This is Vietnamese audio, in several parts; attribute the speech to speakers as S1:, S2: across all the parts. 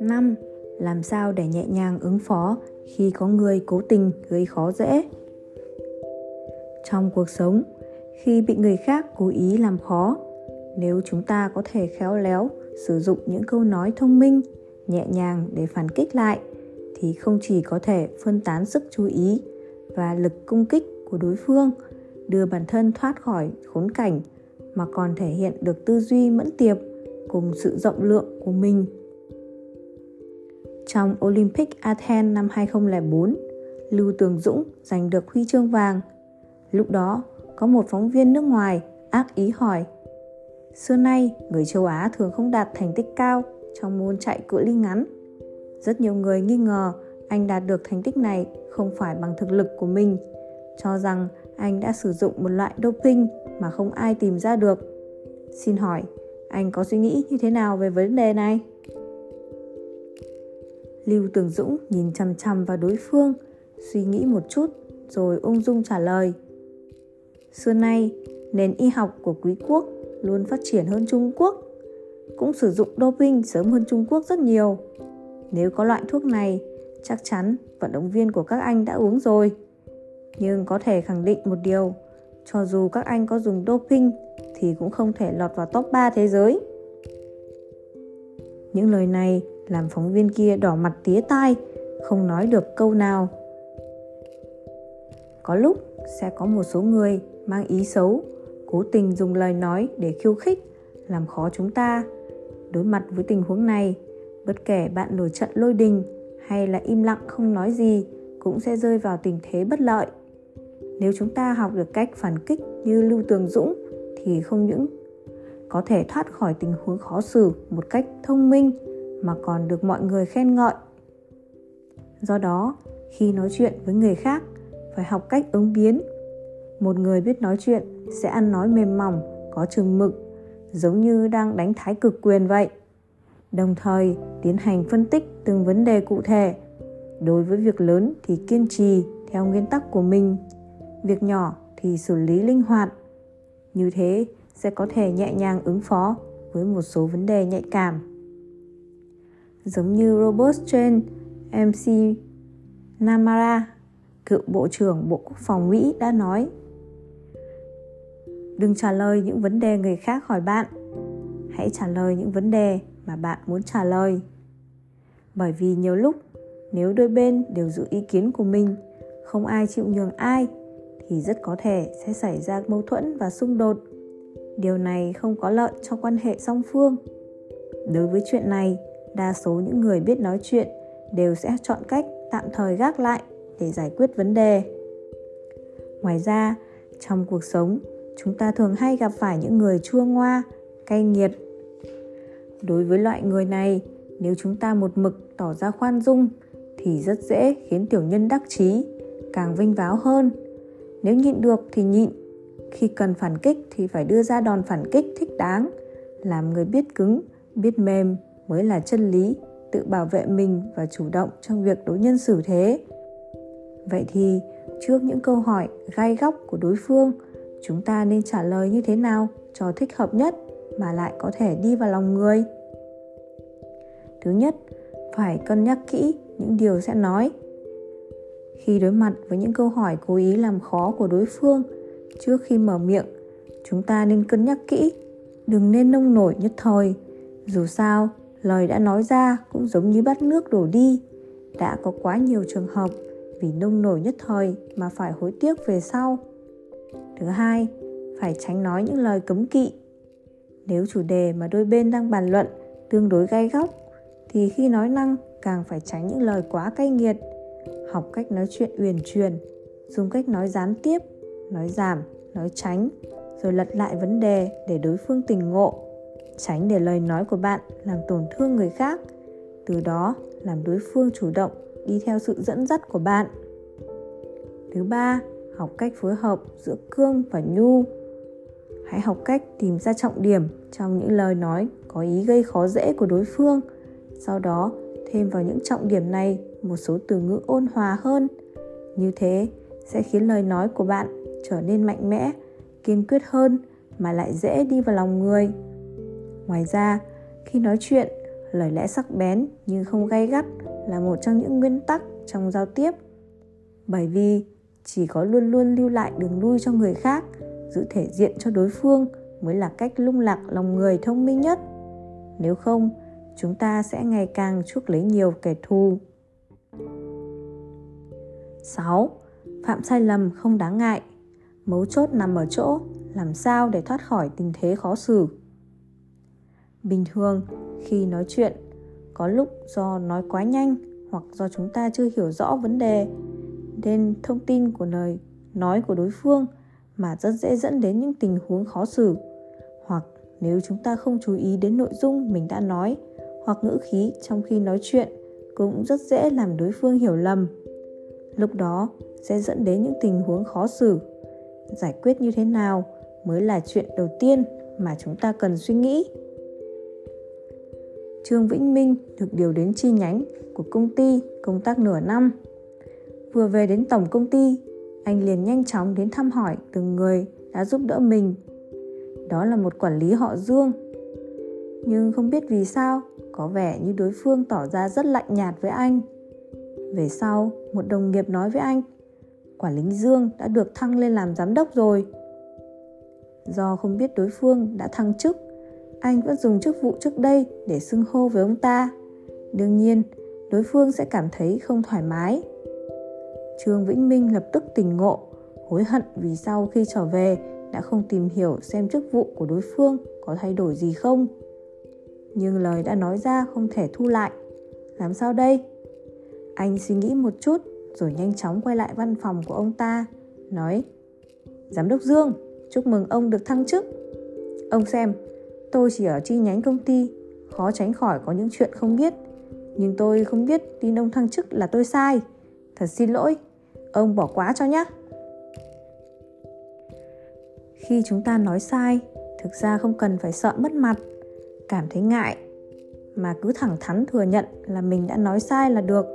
S1: năm, làm sao để nhẹ nhàng ứng phó khi có người cố tình gây khó dễ? Trong cuộc sống, khi bị người khác cố ý làm khó, nếu chúng ta có thể khéo léo sử dụng những câu nói thông minh, nhẹ nhàng để phản kích lại, thì không chỉ có thể phân tán sức chú ý và lực công kích của đối phương, đưa bản thân thoát khỏi khốn cảnh mà còn thể hiện được tư duy mẫn tiệp cùng sự rộng lượng của mình. Trong Olympic Athens năm 2004, Lưu Tường Dũng giành được huy chương vàng. Lúc đó, có một phóng viên nước ngoài ác ý hỏi Xưa nay, người châu Á thường không đạt thành tích cao trong môn chạy cự ly ngắn. Rất nhiều người nghi ngờ anh đạt được thành tích này không phải bằng thực lực của mình, cho rằng anh đã sử dụng một loại doping mà không ai tìm ra được. Xin hỏi, anh có suy nghĩ như thế nào về vấn đề này? Lưu Tường Dũng nhìn chằm chằm vào đối phương, suy nghĩ một chút rồi ung dung trả lời. Xưa nay, nền y học của quý quốc luôn phát triển hơn Trung Quốc, cũng sử dụng doping sớm hơn Trung Quốc rất nhiều. Nếu có loại thuốc này, chắc chắn vận động viên của các anh đã uống rồi. Nhưng có thể khẳng định một điều, cho dù các anh có dùng doping thì cũng không thể lọt vào top 3 thế giới. Những lời này làm phóng viên kia đỏ mặt tía tai, không nói được câu nào. Có lúc sẽ có một số người mang ý xấu, cố tình dùng lời nói để khiêu khích, làm khó chúng ta. Đối mặt với tình huống này, bất kể bạn nổi trận lôi đình hay là im lặng không nói gì cũng sẽ rơi vào tình thế bất lợi. Nếu chúng ta học được cách phản kích như Lưu Tường Dũng thì không những có thể thoát khỏi tình huống khó xử một cách thông minh mà còn được mọi người khen ngợi. Do đó, khi nói chuyện với người khác, phải học cách ứng biến. Một người biết nói chuyện sẽ ăn nói mềm mỏng, có chừng mực, giống như đang đánh thái cực quyền vậy. Đồng thời, tiến hành phân tích từng vấn đề cụ thể. Đối với việc lớn thì kiên trì theo nguyên tắc của mình, việc nhỏ thì xử lý linh hoạt. Như thế sẽ có thể nhẹ nhàng ứng phó với một số vấn đề nhạy cảm. Giống như Robert Chen, MC Namara, cựu Bộ trưởng Bộ Quốc phòng Mỹ đã nói. Đừng trả lời những vấn đề người khác hỏi bạn. Hãy trả lời những vấn đề mà bạn muốn trả lời. Bởi vì nhiều lúc nếu đôi bên đều giữ ý kiến của mình Không ai chịu nhường ai thì rất có thể sẽ xảy ra mâu thuẫn và xung đột. Điều này không có lợi cho quan hệ song phương. Đối với chuyện này, đa số những người biết nói chuyện đều sẽ chọn cách tạm thời gác lại để giải quyết vấn đề. Ngoài ra trong cuộc sống chúng ta thường hay gặp phải những người chua ngoa cay nghiệt. Đối với loại người này nếu chúng ta một mực tỏ ra khoan dung thì rất dễ khiến tiểu nhân đắc chí càng vinh váo hơn nếu nhịn được thì nhịn. Khi cần phản kích thì phải đưa ra đòn phản kích thích đáng, làm người biết cứng, biết mềm mới là chân lý, tự bảo vệ mình và chủ động trong việc đối nhân xử thế. Vậy thì trước những câu hỏi, gai góc của đối phương, chúng ta nên trả lời như thế nào cho thích hợp nhất mà lại có thể đi vào lòng người? Thứ nhất, phải cân nhắc kỹ những điều sẽ nói khi đối mặt với những câu hỏi cố ý làm khó của đối phương. Trước khi mở miệng, chúng ta nên cân nhắc kỹ, đừng nên nông nổi nhất thời. Dù sao, lời đã nói ra cũng giống như bắt nước đổ đi. Đã có quá nhiều trường hợp vì nông nổi nhất thời mà phải hối tiếc về sau. Thứ hai, phải tránh nói những lời cấm kỵ. Nếu chủ đề mà đôi bên đang bàn luận tương đối gai góc, thì khi nói năng càng phải tránh những lời quá cay nghiệt học cách nói chuyện uyển chuyển, dùng cách nói gián tiếp, nói giảm, nói tránh, rồi lật lại vấn đề để đối phương tình ngộ. Tránh để lời nói của bạn làm tổn thương người khác, từ đó làm đối phương chủ động đi theo sự dẫn dắt của bạn. Thứ ba, học cách phối hợp giữa cương và nhu. Hãy học cách tìm ra trọng điểm trong những lời nói có ý gây khó dễ của đối phương, sau đó thêm vào những trọng điểm này một số từ ngữ ôn hòa hơn. Như thế sẽ khiến lời nói của bạn trở nên mạnh mẽ, kiên quyết hơn mà lại dễ đi vào lòng người. Ngoài ra, khi nói chuyện, lời lẽ sắc bén nhưng không gay gắt là một trong những nguyên tắc trong giao tiếp. Bởi vì chỉ có luôn luôn lưu lại đường lui cho người khác, giữ thể diện cho đối phương mới là cách lung lạc lòng người thông minh nhất. Nếu không chúng ta sẽ ngày càng chuốc lấy nhiều kẻ thù 6. Phạm sai lầm không đáng ngại. Mấu chốt nằm ở chỗ làm sao để thoát khỏi tình thế khó xử. Bình thường, khi nói chuyện, có lúc do nói quá nhanh hoặc do chúng ta chưa hiểu rõ vấn đề nên thông tin của lời nói của đối phương mà rất dễ dẫn đến những tình huống khó xử hoặc nếu chúng ta không chú ý đến nội dung mình đã nói hoặc ngữ khí trong khi nói chuyện cũng rất dễ làm đối phương hiểu lầm. Lúc đó sẽ dẫn đến những tình huống khó xử. Giải quyết như thế nào mới là chuyện đầu tiên mà chúng ta cần suy nghĩ. Trương vĩnh minh được điều đến chi nhánh của công ty công tác nửa năm. Vừa về đến tổng công ty, anh liền nhanh chóng đến thăm hỏi từng người đã giúp đỡ mình. Đó là một quản lý họ dương. Nhưng không biết vì sao có vẻ như đối phương tỏ ra rất lạnh nhạt với anh. Về sau, một đồng nghiệp nói với anh quản lý dương đã được thăng lên làm giám đốc rồi. Do không biết đối phương đã thăng chức, anh vẫn dùng chức vụ trước đây để xưng hô với ông ta. Đương nhiên, đối phương sẽ cảm thấy không thoải mái. Trương vĩnh minh lập tức tỉnh ngộ, hối hận vì sau khi trở về đã không tìm hiểu xem chức vụ của đối phương có thay đổi gì không nhưng lời đã nói ra không thể thu lại. Làm sao đây? Anh suy nghĩ một chút, rồi nhanh chóng quay lại văn phòng của ông ta, nói, giám đốc dương, chúc mừng ông được thăng chức. Ông xem, tôi chỉ ở chi nhánh công ty, khó tránh khỏi có những chuyện không biết. Nhưng tôi không biết tin ông thăng chức là tôi sai. Thật xin lỗi, ông bỏ quá cho nhé khi chúng ta nói sai, thực ra không cần phải sợ mất mặt cảm thấy ngại, mà cứ thẳng thắn thừa nhận là mình đã nói sai là được.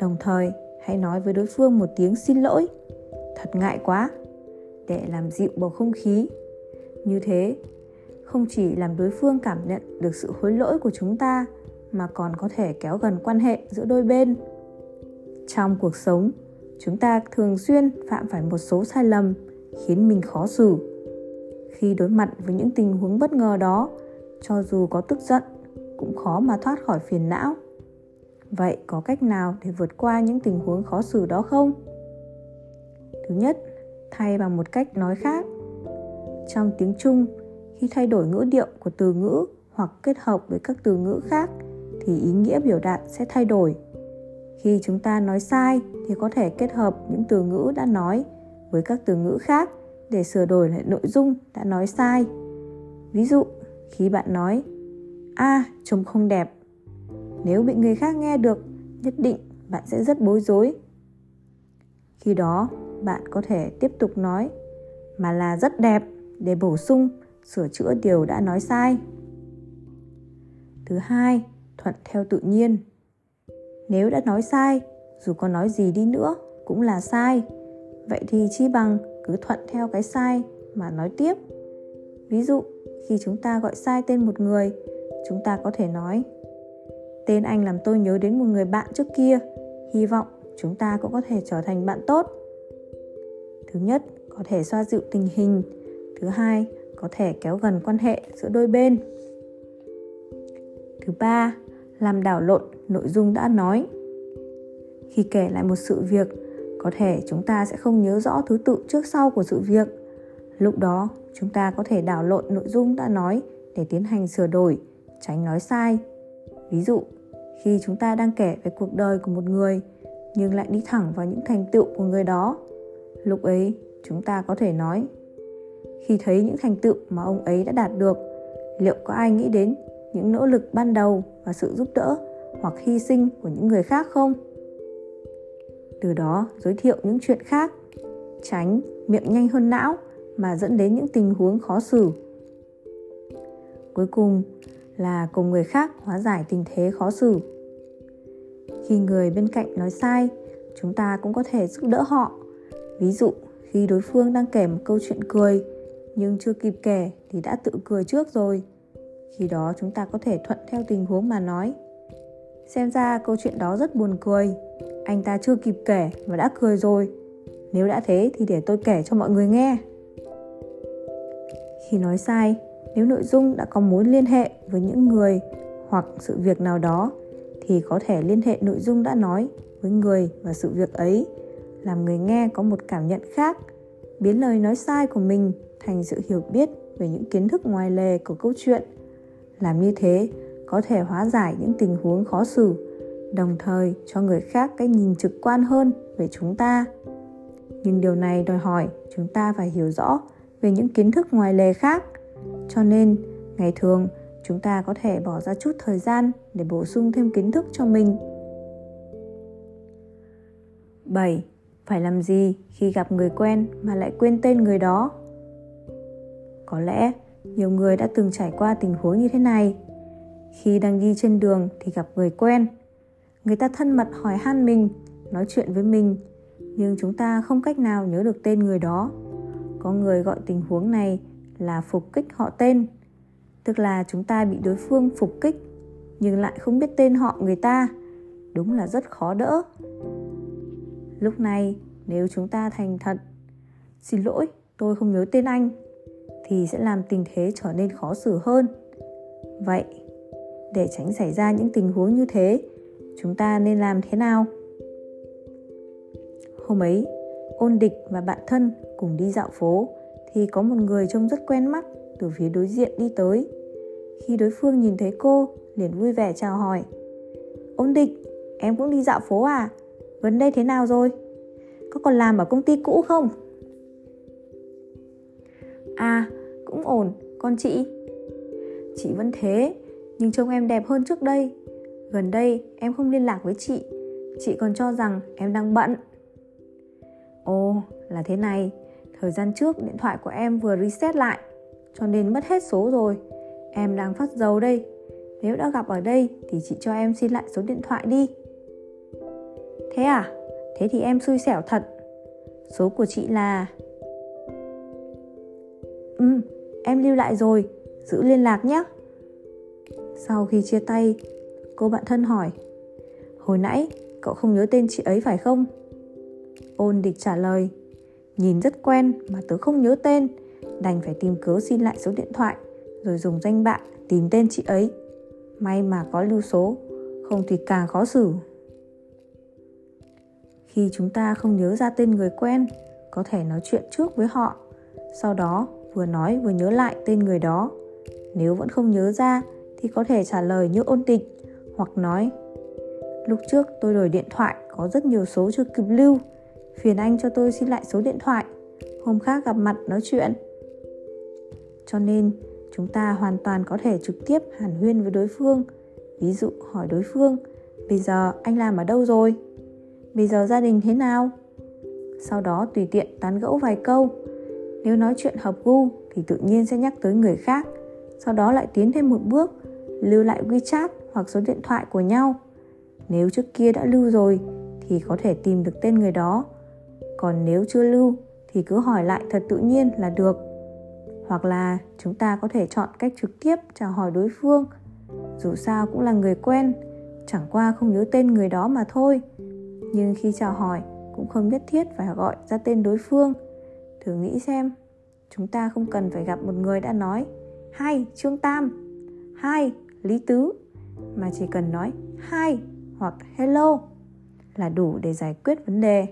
S1: Đồng thời, hãy nói với đối phương một tiếng xin lỗi. Thật ngại quá, để làm dịu bầu không khí. Như thế, không chỉ làm đối phương cảm nhận được sự hối lỗi của chúng ta, mà còn có thể kéo gần quan hệ giữa đôi bên. Trong cuộc sống, chúng ta thường xuyên phạm phải một số sai lầm, khiến mình khó xử. Khi đối mặt với những tình huống bất ngờ đó cho dù có tức giận, cũng khó mà thoát khỏi phiền não. Vậy có cách nào để vượt qua những tình huống khó xử đó không? Thứ nhất, thay bằng một cách nói khác. Trong tiếng trung, khi thay đổi ngữ điệu của từ ngữ hoặc kết hợp với các từ ngữ khác thì ý nghĩa biểu đạt sẽ thay đổi. Khi chúng ta nói sai thì có thể kết hợp những từ ngữ đã nói với các từ ngữ khác để sửa đổi lại nội dung đã nói sai. Ví dụ khi bạn nói a à, trông không đẹp. Nếu bị người khác nghe được nhất định bạn sẽ rất bối rối. Khi đó bạn có thể tiếp tục nói mà là rất đẹp để bổ sung sửa chữa điều đã nói sai. Thứ hai thuận theo tự nhiên. Nếu đã nói sai dù có nói gì đi nữa cũng là sai. Vậy thì chi bằng cứ thuận theo cái sai mà nói tiếp. Ví dụ khi chúng ta gọi sai tên một người, chúng ta có thể nói, tên anh làm tôi nhớ đến một người bạn trước kia, hy vọng chúng ta cũng có thể trở thành bạn tốt. Thứ nhất, có thể xoa dịu tình hình. Thứ hai, có thể kéo gần quan hệ giữa đôi bên. Thứ ba, làm đảo lộn nội dung đã nói. Khi kể lại một sự việc, có thể chúng ta sẽ không nhớ rõ thứ tự trước sau của sự việc. Lúc đó chúng ta có thể đảo lộn nội dung đã nói để tiến hành sửa đổi, tránh nói sai. Ví dụ, khi chúng ta đang kể về cuộc đời của một người nhưng lại đi thẳng vào những thành tựu của người đó, lúc ấy chúng ta có thể nói, khi thấy những thành tựu mà ông ấy đã đạt được, liệu có ai nghĩ đến những nỗ lực ban đầu và sự giúp đỡ hoặc hy sinh của những người khác không? Từ đó, giới thiệu những chuyện khác, tránh miệng nhanh hơn não mà dẫn đến những tình huống khó xử. Cuối cùng là cùng người khác hóa giải tình thế khó xử. Khi người bên cạnh nói sai, chúng ta cũng có thể giúp đỡ họ. Ví dụ, khi đối phương đang kể một câu chuyện cười, nhưng chưa kịp kể thì đã tự cười trước rồi. Khi đó chúng ta có thể thuận theo tình huống mà nói. Xem ra câu chuyện đó rất buồn cười. Anh ta chưa kịp kể mà đã cười rồi. Nếu đã thế thì để tôi kể cho mọi người nghe khi nói sai, nếu nội dung đã có mối liên hệ với những người hoặc sự việc nào đó, thì có thể liên hệ nội dung đã nói với người và sự việc ấy, làm người nghe có một cảm nhận khác, biến lời nói sai của mình thành sự hiểu biết về những kiến thức ngoài lề của câu chuyện. Làm như thế có thể hóa giải những tình huống khó xử, đồng thời cho người khác cái nhìn trực quan hơn về chúng ta. Nhưng điều này đòi hỏi chúng ta phải hiểu rõ về những kiến thức ngoài lề khác cho nên ngày thường chúng ta có thể bỏ ra chút thời gian để bổ sung thêm kiến thức cho mình 7. Phải làm gì khi gặp người quen mà lại quên tên người đó? Có lẽ nhiều người đã từng trải qua tình huống như thế này. Khi đang đi trên đường thì gặp người quen. Người ta thân mật hỏi han mình, nói chuyện với mình, nhưng chúng ta không cách nào nhớ được tên người đó. Có người gọi tình huống này là phục kích họ tên, tức là chúng ta bị đối phương phục kích nhưng lại không biết tên họ người ta. Đúng là rất khó đỡ. Lúc này, nếu chúng ta thành thật, xin lỗi, tôi không nhớ tên anh, thì sẽ làm tình thế trở nên khó xử hơn. Vậy, để tránh xảy ra những tình huống như thế, chúng ta nên làm thế nào? Hôm ấy, ôn địch và bạn thân cùng đi dạo phố thì có một người trông rất quen mắt từ phía đối diện đi tới. Khi đối phương nhìn thấy cô, liền vui vẻ chào hỏi. Ôn địch, em cũng đi dạo phố à? Gần đây thế nào rồi? Có còn làm ở công ty cũ không? À, cũng ổn, con chị? Chị vẫn thế, nhưng trông em đẹp hơn trước đây. Gần đây em không liên lạc với chị, chị còn cho rằng em đang bận. Ồ, là thế này, thời gian trước điện thoại của em vừa reset lại, cho nên mất hết số rồi. Em đang phát dầu đây. Nếu đã gặp ở đây thì chị cho em xin lại số điện thoại đi. Thế à? Thế thì em xui xẻo thật. Số của chị là... Ừ, em lưu lại rồi, giữ liên lạc nhé. Sau khi chia tay, cô bạn thân hỏi Hồi nãy cậu không nhớ tên chị ấy phải không? Ôn địch trả lời, Nhìn rất quen mà tớ không nhớ tên. Đành phải tìm cớ xin lại số điện thoại, Rồi dùng danh bạn tìm tên chị ấy. May mà có lưu số, Không thì càng khó xử. Khi chúng ta không nhớ ra tên người quen, có thể nói chuyện trước với họ, sau đó vừa nói vừa nhớ lại tên người đó. Nếu vẫn không nhớ ra thì có thể trả lời như ôn tịch hoặc nói, lúc trước tôi đổi điện thoại, có rất nhiều số chưa kịp lưu phiền anh cho tôi xin lại số điện thoại. Hôm khác gặp mặt nói chuyện. Cho nên, chúng ta hoàn toàn có thể trực tiếp hàn huyên với đối phương. Ví dụ, hỏi đối phương, bây giờ anh làm ở đâu rồi? Bây giờ gia đình thế nào? Sau đó tùy tiện tán gẫu vài câu. Nếu nói chuyện hợp gu thì tự nhiên sẽ nhắc tới người khác. Sau đó lại tiến thêm một bước, lưu lại WeChat hoặc số điện thoại của nhau. Nếu trước kia đã lưu rồi thì có thể tìm được tên người đó còn nếu chưa lưu, thì cứ hỏi lại thật tự nhiên là được. Hoặc là chúng ta có thể chọn cách trực tiếp chào hỏi đối phương. Dù sao cũng là người quen, chẳng qua không nhớ tên người đó mà thôi. Nhưng khi chào hỏi, cũng không nhất thiết phải gọi ra tên đối phương. Thử nghĩ xem, chúng ta không cần phải gặp một người đã nói hai trương tam. Hai lý tứ. Mà chỉ cần nói hai hoặc hello là đủ để giải quyết vấn đề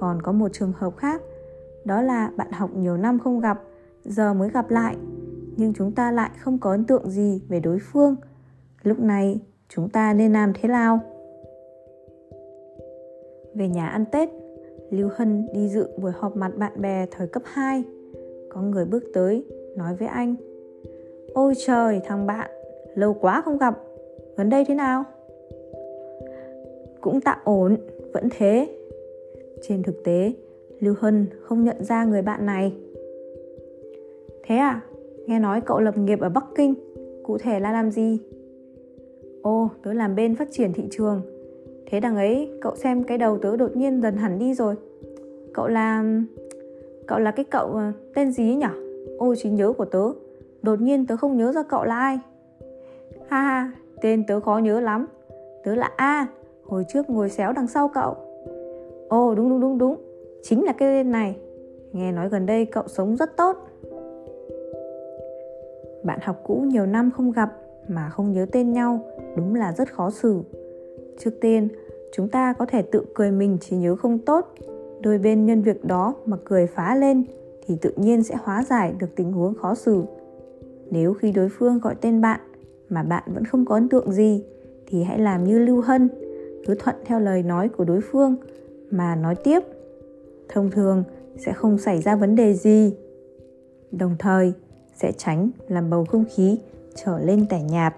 S1: còn có một trường hợp khác đó là bạn học nhiều năm không gặp giờ mới gặp lại nhưng chúng ta lại không có ấn tượng gì về đối phương lúc này chúng ta nên làm thế nào về nhà ăn Tết, Lưu Hân đi dự buổi họp mặt bạn bè thời cấp 2. Có người bước tới, nói với anh Ôi trời thằng bạn, lâu quá không gặp, gần đây thế nào? Cũng tạm ổn, vẫn thế. Trên thực tế, Lưu Hân không nhận ra người bạn này. Thế à? Nghe nói cậu lập nghiệp ở Bắc Kinh, cụ thể là làm gì? Ô, tớ làm bên phát triển thị trường, Thế đằng ấy cậu xem cái đầu tớ đột nhiên dần hẳn đi rồi. Cậu làm... cậu là cái cậu ờ, tên gì nhỉ? Ôi trí nhớ của tớ. Đột nhiên tớ không nhớ ra cậu là ai. Ha ha tên tớ khó nhớ lắm. Tớ là a hồi trước ngồi xéo đằng sau cậu ồ, đúng đúng đúng đúng. Chính là cái tên này. Nghe nói gần đây cậu sống rất tốt. Bạn học cũ nhiều năm không gặp mà không nhớ tên nhau, đúng là rất khó xử. Trước tiên, chúng ta có thể tự cười mình chỉ nhớ không tốt. Đôi bên nhân việc đó mà cười phá lên thì tự nhiên sẽ hóa giải được tình huống khó xử. Nếu khi đối phương gọi tên bạn mà bạn vẫn không có ấn tượng gì thì hãy làm như lưu hân cứ thuận theo lời nói của đối phương mà nói tiếp. Thông thường sẽ không xảy ra vấn đề gì. Đồng thời sẽ tránh làm bầu không khí trở lên tẻ nhạt.